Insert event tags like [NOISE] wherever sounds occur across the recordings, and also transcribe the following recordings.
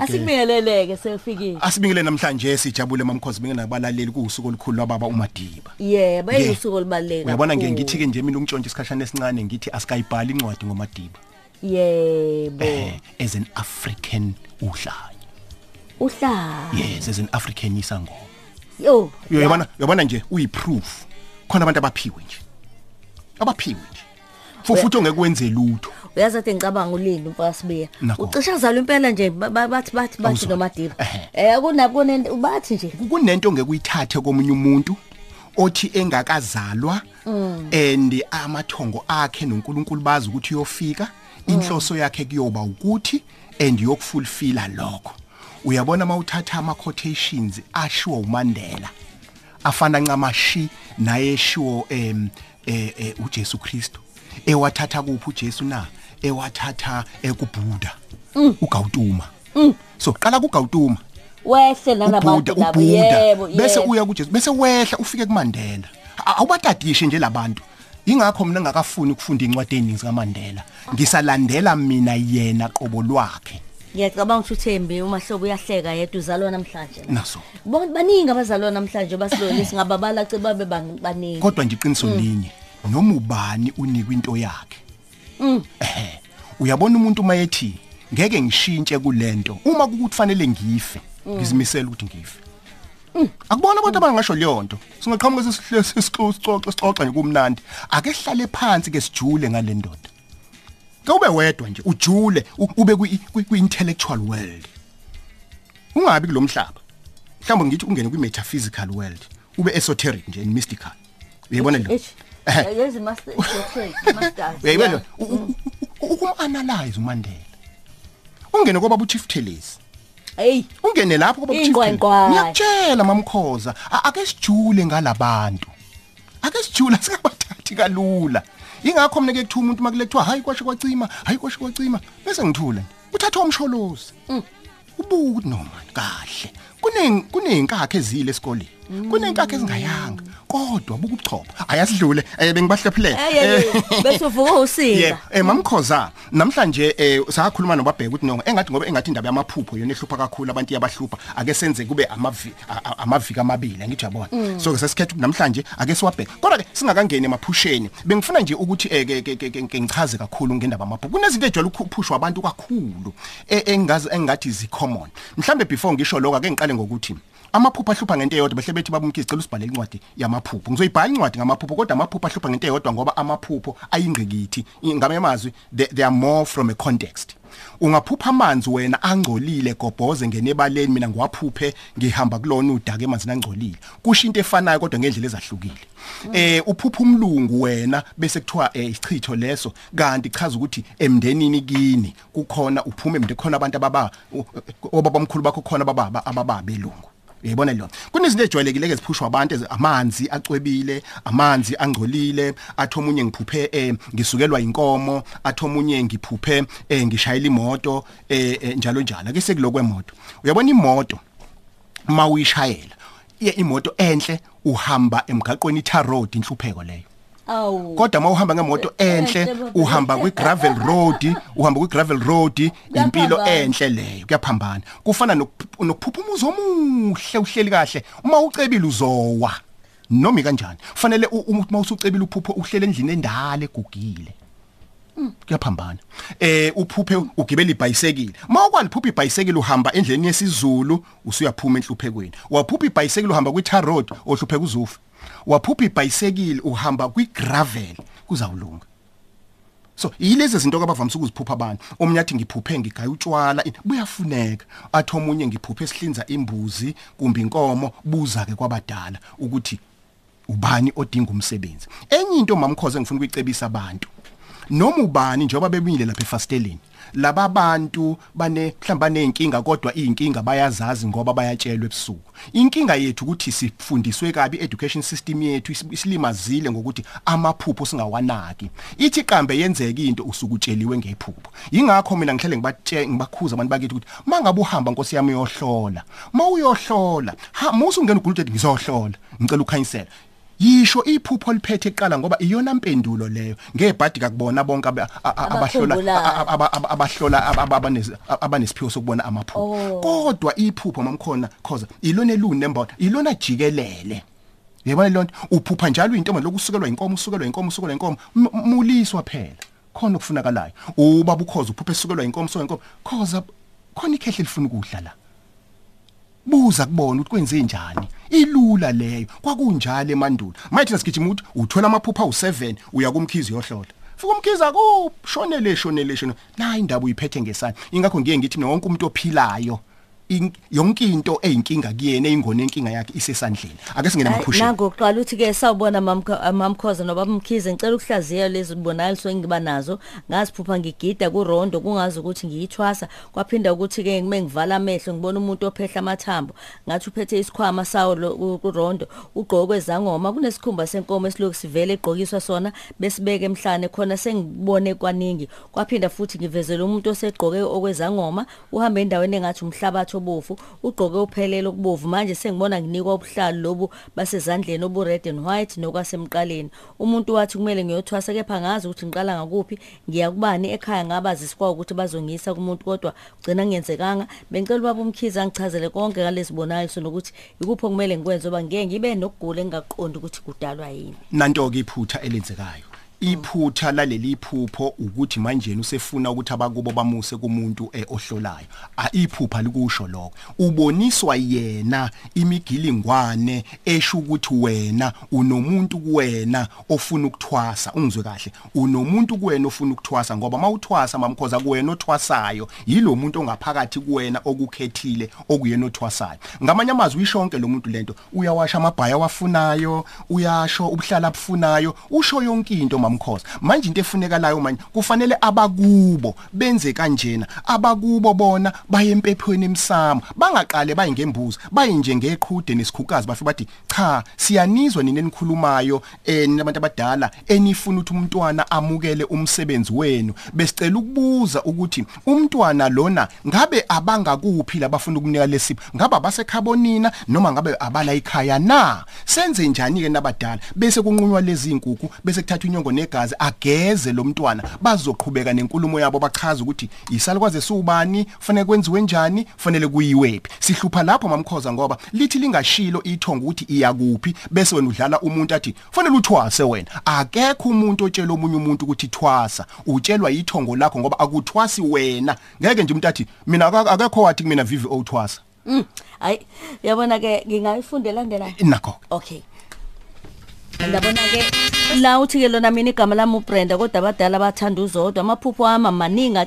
Asikubingeleleke sefikile. Asibingele namhlanje sijabule mamkhosi binge nabalaleli kuusuku olukhulu lwababa uMadiba. Yebo, Yeah. eyusuku olubaleka. Uyabona ngiye ngithi ke nje mina umntshontshe isikhashana esincane ngithi asikayibhali incwadi ngoMadiba. Yebo. Eh as an African uhlanya. Uhla. Yes as an African isangoma. Yo. Uyabona uyabona nje uyiproof. Khona abantu abaphiwe nje. Abaphiwe nje. Futhi ongekwenze lutho. Uyazi athi ngicabanga ulindi umfasibiya. Nakho. Ucisha zalo impela nje ba- ba- bathi bathi bathi Awuzwa. nomadiba. Ehhe. Eh kunabone bathi nje. kunento ngekuyithathe komunye umuntu othi engakazalwa and amathongo akhe noNkulunkulu bazi ukuthi uyofika inhloso yakhe kuyoba ukuthi and yokufulfilla lokho uyabona mawuthatha ama quotations ashiwo uMandela afana ncamashi naye eshiwo em eh eh, uJesu Kristu. Ewathatha kuphi uJesu na? Ewathatha ekuBuddha uGautama so qala kuGautama Wehle nanabantu uBuddha labo yebo. bese uya kuJesu bese wehla ufike kuMandela. Awubatadishe nje labantu. Ingakho mina ngakafuni ukufunda incwadi eningi zikaMandela. Ngisalandela mina yena qobo lwakhe. Ngiyacabanga ukuthi uThembi umahlobo uyahleka yedwa uzalwa namhlanje. naso. Bonke baningi abazalwa namhlanje basilole singababala ce babe ban- baningi. kodwa nje iqiniso linye noma ubani unikwa into yakhe? Eh uyabona umuntu mayethi ngeke ngishintshe kulento uma kukuthi fanele ngife ngizimisela ukuthi ngife. Akubona abantu abangasho leyo nto? Singaqhamuka sesihlese sixoxe sixoxa nje kumnandi. Ake sihlale phansi ke sijule ngale ndoda. Kube wedwa nje ujule u- ube kwi- kwi kwi- intellectual world. Ungabi kulomhlaba mhlawumbe ngithi ungene kwi metaphysical world ube esoteric nje and mystical. Uyayibona lo Eish. Ehhe. Yazi master [LAUGHS] master. uyayibona? Ukumanalyze uMandela. Ungene kwaba uchief Tellez Hey. ungene lapho kwaba uchief Ingqwengqwa. ngiyakutshela mamkhoza a- ake sijule ngalabantu ake sijula [LAUGHS] singabathathi kalula. Ingakho mina ke kuthiwa umuntu makulethiwa hayi kwashe kwacima hayi kwashe kwacima bese ngithula nje uthatha umsholozi. Ubuka ukuthi no man kahle. Kune kunenkakhe ezile esikoleni. Kunenkakhe ezingayanga kodwa buka ubuchopha ayasidlule eh bengibahlephelele Hey bese uvuka usinda. Yeah, eh mamkhoza namhlanje eh sakhuluma nobabheka ukuthi no engathi ngoba engathi indaba yamaphupho yona ehlupha kakhulu abantu yabahlupha ake senze kube amavi a- a- amaviki amabili ngithi yabona so ke sesikhetha ukuthi namhlanje ake siwabheka kodwa ke singakangeni emaphusheni bengifuna nje ukuthi eh, ke- ke- ke- ke- ke ngichaze kakhulu ngendaba yamaphupho kunezinto ejwayele ukuphushwa abantu kakhulu eh, engazi engathi zi common mhlambe before ngisho lokho ake ngiqale ngokuthi amaphupho ahlupha ngento eyodwa behle bethi babumkisi cela usibhalele incwadi yamaphupho. Ngizoyibhala incwadi ngamaphupho kodwa amaphupho ahlupha ngento eyodwa ngoba amaphupho ayingqikithi ngamanye amazwi they, they are more from a context. Ungaphupha amanzi wena angcolile gobhoze ngenebaleni mina ngiwaphuphe ngihamba kulona udaka emanzini angcolile kusho into efanayo kodwa ngendlela ezahlukile. Eh uphupha umlungu wena bese kuthiwa eh, isichitho leso kanti chaza ukuthi emndenini kini kukhona uphume emndenini khona abantu ababa u- obaba omkhulu bakho khona ababa ababa belungu uyayibona leyo kunezinto ejwayelekile ke ziphushwa abantu amanzi acwebile amanzi angcolile athi omunye ngiphuphe eh, ngisukelwa inkomo athi omunye ngiphuphe eh, ngishayela imoto eh, eh, njalo njalo. Ake sekulokwemoto uyabona imoto? Mawuyishayela iye imoto enhle uhamba emgaqweni tar road inhlupheko leyo. Kodwa mawuhamba ngemoto enhle Enhle baba. uhamba kwi gravel road uhamba kwi gravel road impilo Kuyaphambana. enhle leyo kuyaphambana. Kufana nokup- nokuphupha umuzi omuhle uhleli kahle. Uma ucebile uzowa noma kanjani fanele u- umuntu mawusucebile uphupho uhlele endlini endala egugile. Kuyaphambana. Eh uphuphe ugibela ibhayisekile. Mawukwali phupha ibhayisekile uhamba endleleni yesizulu usuyaphuma enhluphekweni. Waphupha ibhayisekile uhamba kwi tar road ohlupheka uzufa waphupha ibhayisekile uhamba kwi gravel kuzawulunga. So yilezi zinto abavamisa ukuziphupha abantu. Omunye athi ngiphuphe ngigaya utshwala. Ini, buyafuneka athi omunye ngiphuphe esihlinza imbuzi kumbe inkomo buza ke kwabadala ukuthi ubani odinga umsebenzi. Enye into mamkhoze ngifuna ukuyicebisa abantu noma ubani njengoba bemile lapha efasteleni laba bantu bane mhlamba nenkinga kodwa izinkinga bayazazi ngoba bayatshelwa ebusuku. Inkinga yethu ukuthi sifundiswe kabi education system yethu isi- isilimazile ngokuthi amaphupho singawanaki. Ithi qambe yenzeka into usukutsheliwe ngephupho. Ingakho mina ngihlele ngibatshela ngibakhuza abantu bakithi ukuthi mangabe uhamba nkosi yami uyohlola mawuyohlola ha musu ungena uguluthi ngizohlola ngicela ukhanyisela yisho iphupho liphethe eqala ngoba iyona impendulo leyo. Ngebhadi kakubona bonke aba- a- a- abahlola Abakhumbulayo. a- aba- aba- abahlola aba- aba- abanesi- abanesiphiwo sokubona amaphupho. Oh. kodwa iphupho mamkhona khoza ilona elune nembono ilona jikelele. Yabona lonto uphupha njalo into lokusukelwa inkomo usukelwa inkomo usukelwa inkomo m- muliswa phela. Khona okufunakalayo ubaba ukhoza uphupha esukelwa inkomo usukelwa inkomo khoza khona ikhehle lifuna ukudla la buza kubona ukuthi kwenze njani. Ilula leyo. Kwakunjalo emandulo. Manje thina sigijima ukuthi uthola amaphupha awu7 uya kumkhizi yohlola fika umkhizi akushonele shonele shonele la indaba uyiphethe ngesandla. Ingakho ngiye ngithi mina wonke umuntu ophilayo in- yonke into eyinkinga kuyena eyingone inkinga yakhe isesandleni. Ake singena Hayi, maphusheni. nangu uqala uthi ke sawubona mamkho- mamkhoza nobaba mkhize ngicela ukuhlaziya lezi bonakaliso engiba nazo. Ngaziphupha ngigida kurondo kungazi ukuthi ngiyithwasa. Kwaphinda ukuthi ke ngime ngivala amehlo ngibona umuntu ophehla amathambo. Ngathi uphethe isikhwama sawo lo- ku- kurondo ugqoke kwezangoma kunesikhumba senkomo esiloku sivele egqokiswa sona besibeke emhlane khona sengibone kwaningi. Kwaphinda futhi ngivezele umuntu osegqoke okwezangoma uhamba endaweni engathi umhlabathi obofu ugqoke uphelele okubovu manje sengibona nginikwa ubuhlalo lobu basezandleni obu red and white nokwasemqaleni. Umuntu wathi kumele ngiyothwasa kepha ngazi ukuthi ngiqala ngakuphi. Ngiya kubani ekhaya ngabazisi kwawo ukuthi bazongisa kumuntu kodwa ugcina ngenzekanga bengicela ubaba umkhize angichazele konke ngalezi bonakaliso nokuthi ikuphi okumele ngikwenze ngoba ngeke ngibe nokugula engaqondi ukuthi kudalwa yini. Nanto ke iphutha elenzekayo. Iphutha laleli iphupho ukuthi manje usefuna ukuthi abakubo bamuse kumuntu eh, ohlolayo. Iphupha likusho lokho. Uboniswa yena imigilingwane esho ukuthi wena unomuntu kuwena ofuna ukuthwasa. Ungizwe kahle. Unomuntu kuwena ofuna ukuthwasa ngoba mawuthwasa mamkhoza kuwena othwasayo yilo muntu ongaphakathi kuwena okukhethile okuyena othwasayo. Ngamanye amazwi uyishonke lo muntu lento. Uyawasha amabhaya wafunayo uyasho ubuhlala bufunayo usho yonke into mamkhoza manje into efunekalayo manje kufanele abakubo benze kanjena. Abakubo bona baye empephweni emsamo bangaqale baye ngembuzi baye nje ngeqhude nesikhukazi bafike bathi cha siyanizwa nini enikhulumayo eh nabantu abadala enifuna ukuthi umntwana amukele umsebenzi wenu? Besicela ukubuza ukuthi umntwana lona ngabe abangakuphi labafuna ukunika lesipho ngabe abasekhabonina noma ngabe abala ekhaya na? Senze njani ke nabadala? Bese kunqunywa lezi inkukhu bese kuthathwa inyongo negazi ageze lo mntwana. Bazoqhubeka nenkulumo yabo bachaza ukuthi isalukwazi esubani fanele kwenziwe njani fanele kuyiwephi sihlupha lapho mamkhoza ngoba lithi lingashilo ithonga ukuthi iyakuphi bese wena udlala umuntu athi fanele uthwase wena. Akekho umuntu otshela omunye umuntu ukuthi thwasa. Utshelwa yithongo lakho ngoba akuthwasi wena. Ngeke nje umuntu athi mina aka- akekho wathi kumina vivi othwasa Mm, hayi yabona ke ngingayifundela landela nakho okay. Ndabona ke la uthi ke lona mina igama lami uBrenda kodwa abadala bathanda uzodwa. Amaphupho ami maningi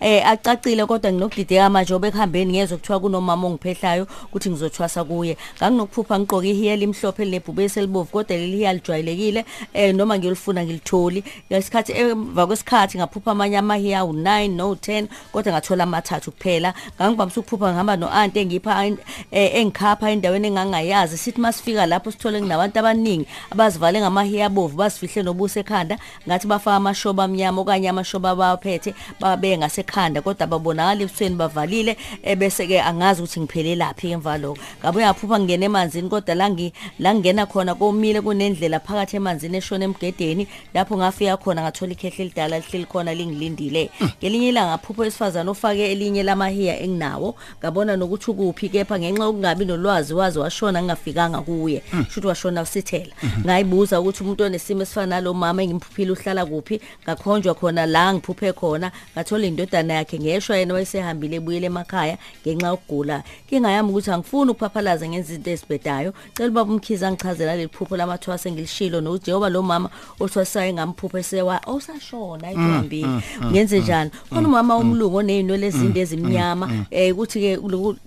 eh acacile kodwa nginokudideka manje obekuhambeni ngezwe kuthiwa kunomama ongiphehlayo ukuthi ngizothwasa kuye. Nganginokuphupha ngigqoke ihiya limhlophe linebhubesi elibovu kodwa leli hiya lijwayelekile eh noma ngiyolifuna ngilitholi ngesikhathi emva kwesikhathi ngaphupha amanye amahiya u9 no 10 kodwa ngathola amathathu kuphela. Ngangibamsa ukuphupha ngihamba noanti engipha eh, engikhapha endaweni engangayazi. Sithi masifika lapho sithole kunabantu abaningi abazivale ngamahiya bovu basifihle nobuso ekhanda ngathi bafaka amashoba amnyama okanye amashoba abaphethe babe ngasekhanda kodwa babonakala ebusweni bavalile eh, bese ke angazi ukuthi ngiphelelaphi emva lokho. Ngabuye ngaphupha ngene emanzini kodwa la ngi la ngena khona komile kunendlela phakathi emanzini eshona emgedeni lapho ngafika khona ngathola ikhehle elidala lihleli khona lingilindile. Ngelinye ilanga ngaphupha wesifazana ofake elinye lamahiya enginawo ngabona nokuthi ukuphi kepha ngenxa yokungabi nolwazi wazi washona ngingafikanga kuye. Shuthi washona usithela. Ngayibuza ukuthi umuntu onesimo esifana nalo mama engimphuphile uhlala kuphi? Ngakhonjwa khona la ngiphuphe khona. Ngathola indodana yakhe ngeshwa yena wayesehambile ebuyele emakhaya ngenxa yokugula. Kingayami ukuthi angifuni ukuphaphalaza ngezinto ezibhedayo. Cela ubaba umkhize angichazela leli phupho lamathwasa engilishilo nokuthi njengoba lo mama othwasayo ngamphupho esewa osashona ayihambile ngenze njani? khona umama umlungu oneyinwele ezinde ezimnyama eh ukuthi ke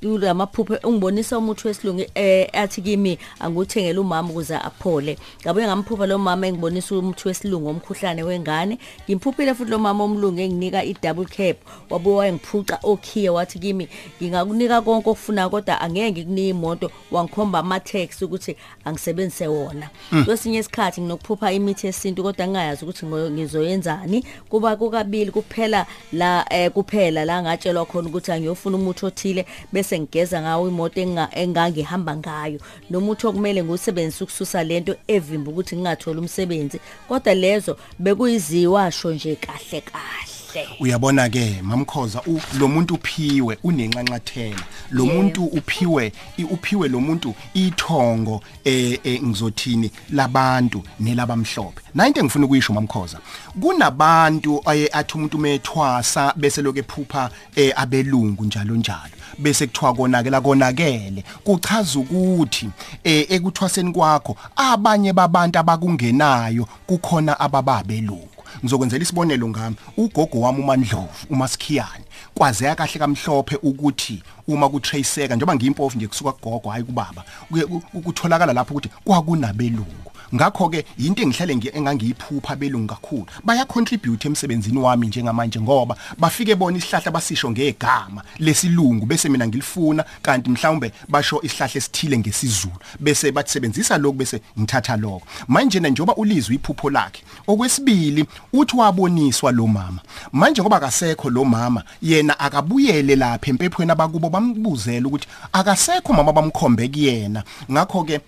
lamaphupho ungibonisa umuthi wesilungu eh athi kimi anguthengele umama ukuze aphole. Ngabuye ngamphupha lo mama engibonisa umuthi wesilungu omkhuhlane wengane ngimphuphile futhi lo mama omlungu enginika i-double cap. Wabuye wayengiphuca okhiye wathi kimi ngingakunika konke okufuna kodwa angeke ngikunika imoto. Wangikhomba ama-tax ukuthi angisebenzise wona. Kwesinye isikhathi nginokuphupha imithi yesintu kodwa ngingayazi ukuthi ngizoyenzani. Kuba kukabili kuphela la eh, kuphela la ngatshelwa khona ukuthi angiyofuna umuthi othile bese ngigeza ngawo imoto enga- engangihamba ngayo. Nomuthi okumele ngiwusebenzise ukususa lento evimba ukuthi ngingatholi umsebenzi kodwa lezo bekuyiziwasho nje kahle kahle. Uyabona ke mamkhoza lo muntu uphiwe unenxanxathela. Lo muntu uphiwe uphiwe lo muntu ithongo eh ngizothini labantu nelabamhlophe. Na into engifuna ukuyisho mamkhoza? Kunabantu aye athi umuntu methwasa bese loke ephupha eh, abelungu njalo njalo. Bese kuthiwa konakela konakele kuchaza ukuthi eh ekuthwaseni kwakho abanye babantu abakungenayo kukhona abababelungu ngizokwenzela isibonelo ngami. Ugogo wami uMandlovu uMasikhiyane kwazeka kahle kamhlophe ukuthi uma kutraceka njengoba ngiyimpofu nje kusuka kugogo hayi kubaba kuye ku- kutholakala lapho ukuthi kwakunabelungu. Ngakho ke into engihlale ngi- engangiyiphupha belungu kakhulu. Baya contribute emsebenzini wami njengamanje ngoba bafike bona isihlahla basisho ngegama lesilungu bese mina ngilifuna kanti mhlawumbe basho isihlahla esithile ngesizulu. Bese batsebenzisa lokho bese ngithatha lokho. Manje na njoba ulizwe iphupho lakhe okwesibili uthi waboniswa lo mama. Manje ngoba akasekho lo mama yena akabuyele lapha empephweni abakubo bambuzela ukuthi akasekho mama bamkhombe kuyena. Ngakho ke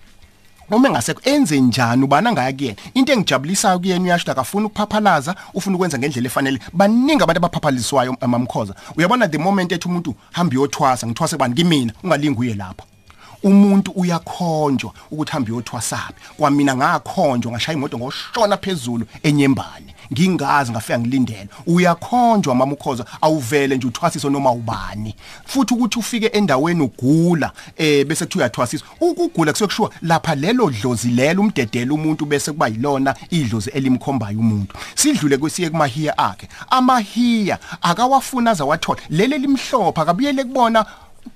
uma engasekho enze njani ubana ngaya kuyena? Into engijabulisayo kuyena uyasho ukuthi akafuna ukuphaphalaza ufuna ukwenza ngendlela efanele. Baningi abantu abaphaphaliswayo mamkhoza uyabona the moment ethi umuntu hamba uyothwasa ngithwase bani? Kimina. Ungalingi uye lapho. Umuntu uyakhonjwa ukuthi hambe uyothwasapi kwamina ngakhonjwa ngashaya imoto ngoshona phezulu enyembane. Ngingazi ngafika ngilindela uyakhonjwa mama ukhoza awuvele nje uthwasiso noma ubani. Futhi ukuthi ufike endaweni ugula eh bese kuthi uyathwasiswa ukugula kusuke kushiwa lapha lelo dlozi lelo umdedela umuntu bese kuba yilona idlozi elimkhombayo umuntu. Sidlule kwesiye kumahiya akhe. Amahiya akawafuna azawathola lele limhlopha akabuyele kubona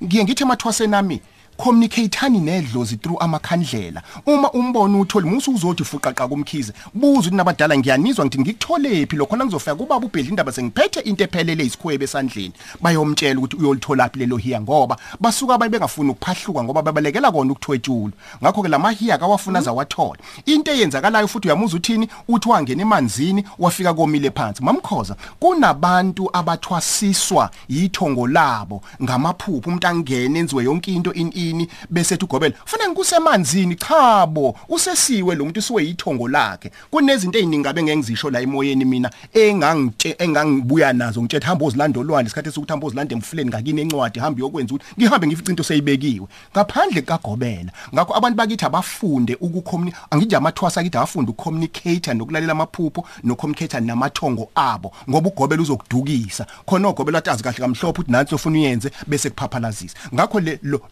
ngiye ngithi emathwase nami communicateani nedlozi through amakhandlela. Uma umbona uthole musu uzothi fuqaqa kumkhize buza ukuthi nabadala ngiyanizwa ngithi ngikuthole phi? Lokho ngizofika kuba ubhedla indaba sengiphethe into ephelele isikhwebe esandleni. Bayomtshela ukuthi uyolithola phi lelo hiya ngoba basuka babe bengafuni ukuphahluka ngoba babalekela kona ukuthwetshula ngakho ke lamahiya akawafuna azawathola into eyenzakalayo futhi uyamuza uthini uthi wangena emanzini wafika komile phansi. Mamkhoza kunabantu abathwasiswa yithongo labo ngamaphupho. Umuntu angene enziwe yonke into in ini bese ethi ugobela fanele ngikusemanzini chabo usesiwe lo muntu usiwe yithongo lakhe. Kunezinto eziningi ngabe ngengizisho la emoyeni mina engangitshe engangibuya nazo. Ngitshela hamba ozilandolwane isikhathi sokuthi hamba ozilanda emfuleni ngakini encwadi hamba yokwenza ukuthi ngihambe ngifica into seyibekiwe ngaphandle kagobela ngakho abantu bakithi abafunde ukucommunicate angije amathwasa akithi abafunde ukucommunicate nokulalela amaphupho nocommunicate namathongo abo ngoba ugobela uzokudukisa. Khona ugobela atazi kahle kamhlophe ukuthi nansi ofuna uyenze bese kuphaphalazisa. Ngakho le lo-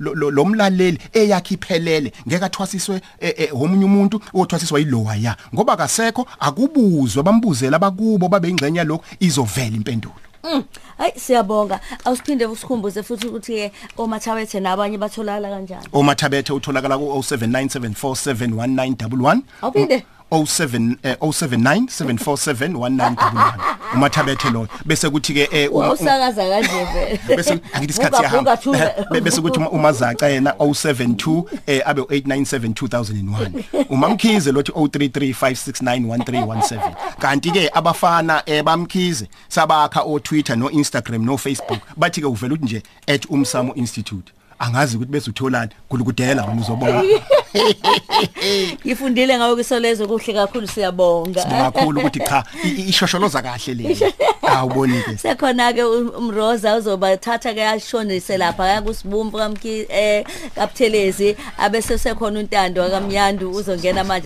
lo- lo- lo mlaleli eyakhe iphelele ngeke athwasiswe eh, eh, omunye umuntu othwasiswa yilowa ya ngoba akasekho akubuzwe bambuzela abakubo babe ingxenye yalokho izovela impendulo. Hayi siyabonga. Awusiphinde usikhumbuze futhi ukuthi ke omathawethe nabanye batholakala kanjani? Omathabethe utholakala ku 0797471911 Awuphinde? 07 eh, 0797471911 umathabethe lo bese kuthi ke eh, uma- usakaza kanje vele. Bese angithi isikhathi Buka, buka, siyahamba thula. Be- bese kuthi uma- umazaca yena 072 eh abe 897201 umamkhize lothi 0335691317 kanti ke abafana eh bamkhize. Sabakha o Twitter no Instagram no Facebook. Bathi ke uvela uthi nje @umsamo institute. Angazi ukuthi bese utholani kulukudela wena uzobona [LAUGHS] ngifundile ngawe kusolezo kuhle kakhulu siyabonga. Sibonga kakhulu ukuthi cha i- i- ishosholoza kahle le [LAUGHS] awuboni ke. Sekhona ke umroza uzobathatha ke ashonise lapha ka kusibumbu kamki eh kapthelezi abese sekhona untando kamnyandu uzongena manje.